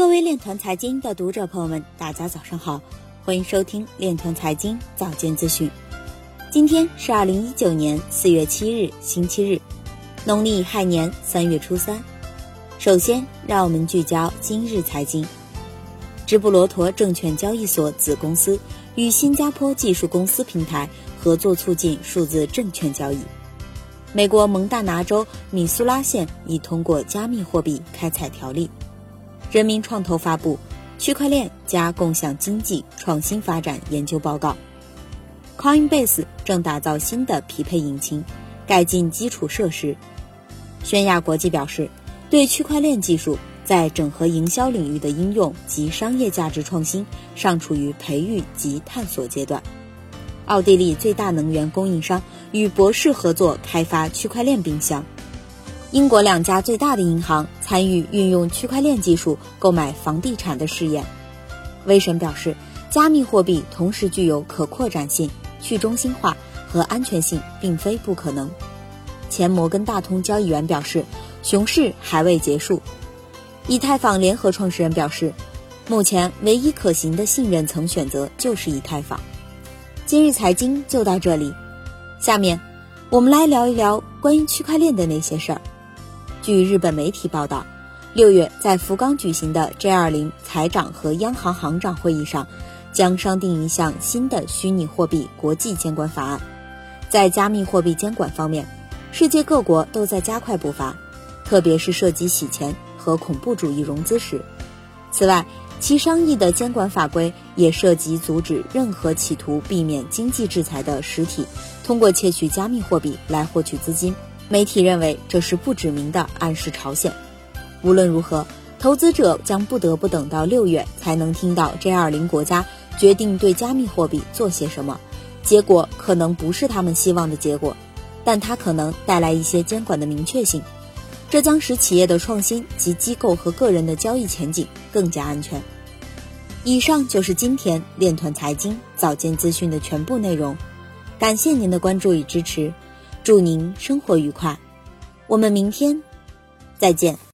各位链团财经的读者朋友们，大家早上好，欢迎收听链团财经早间资讯。今天是二零一九年四月七日，星期日，农历亥年三月初三。首先，让我们聚焦今日财经。直布罗陀证券交易所子公司与新加坡技术公司平台合作，促进数字证券交易。美国蒙大拿州米苏拉县已通过加密货币开采条例。人民创投发布《区块链加共享经济创新发展研究报告》。Coinbase 正打造新的匹配引擎，改进基础设施。宣亚国际表示，对区块链技术在整合营销领域的应用及商业价值创新尚处于培育及探索阶段。奥地利最大能源供应商与博士合作开发区块链冰箱。英国两家最大的银行参与运用区块链技术购买房地产的试验。威神表示，加密货币同时具有可扩展性、去中心化和安全性，并非不可能。前摩根大通交易员表示，熊市还未结束。以太坊联合创始人表示，目前唯一可行的信任层选择就是以太坊。今日财经就到这里，下面我们来聊一聊关于区块链的那些事儿。据日本媒体报道，六月在福冈举行的 G20 财长和央行行长会议上，将商定一项新的虚拟货币国际监管法案。在加密货币监管方面，世界各国都在加快步伐，特别是涉及洗钱和恐怖主义融资时。此外，其商议的监管法规也涉及阻止任何企图避免经济制裁的实体通过窃取加密货币来获取资金。媒体认为这是不指明的暗示朝鲜。无论如何，投资者将不得不等到六月才能听到 J20 国家决定对加密货币做些什么。结果可能不是他们希望的结果，但它可能带来一些监管的明确性，这将使企业的创新及机构和个人的交易前景更加安全。以上就是今天链团财经早间资讯的全部内容，感谢您的关注与支持。祝您生活愉快，我们明天再见。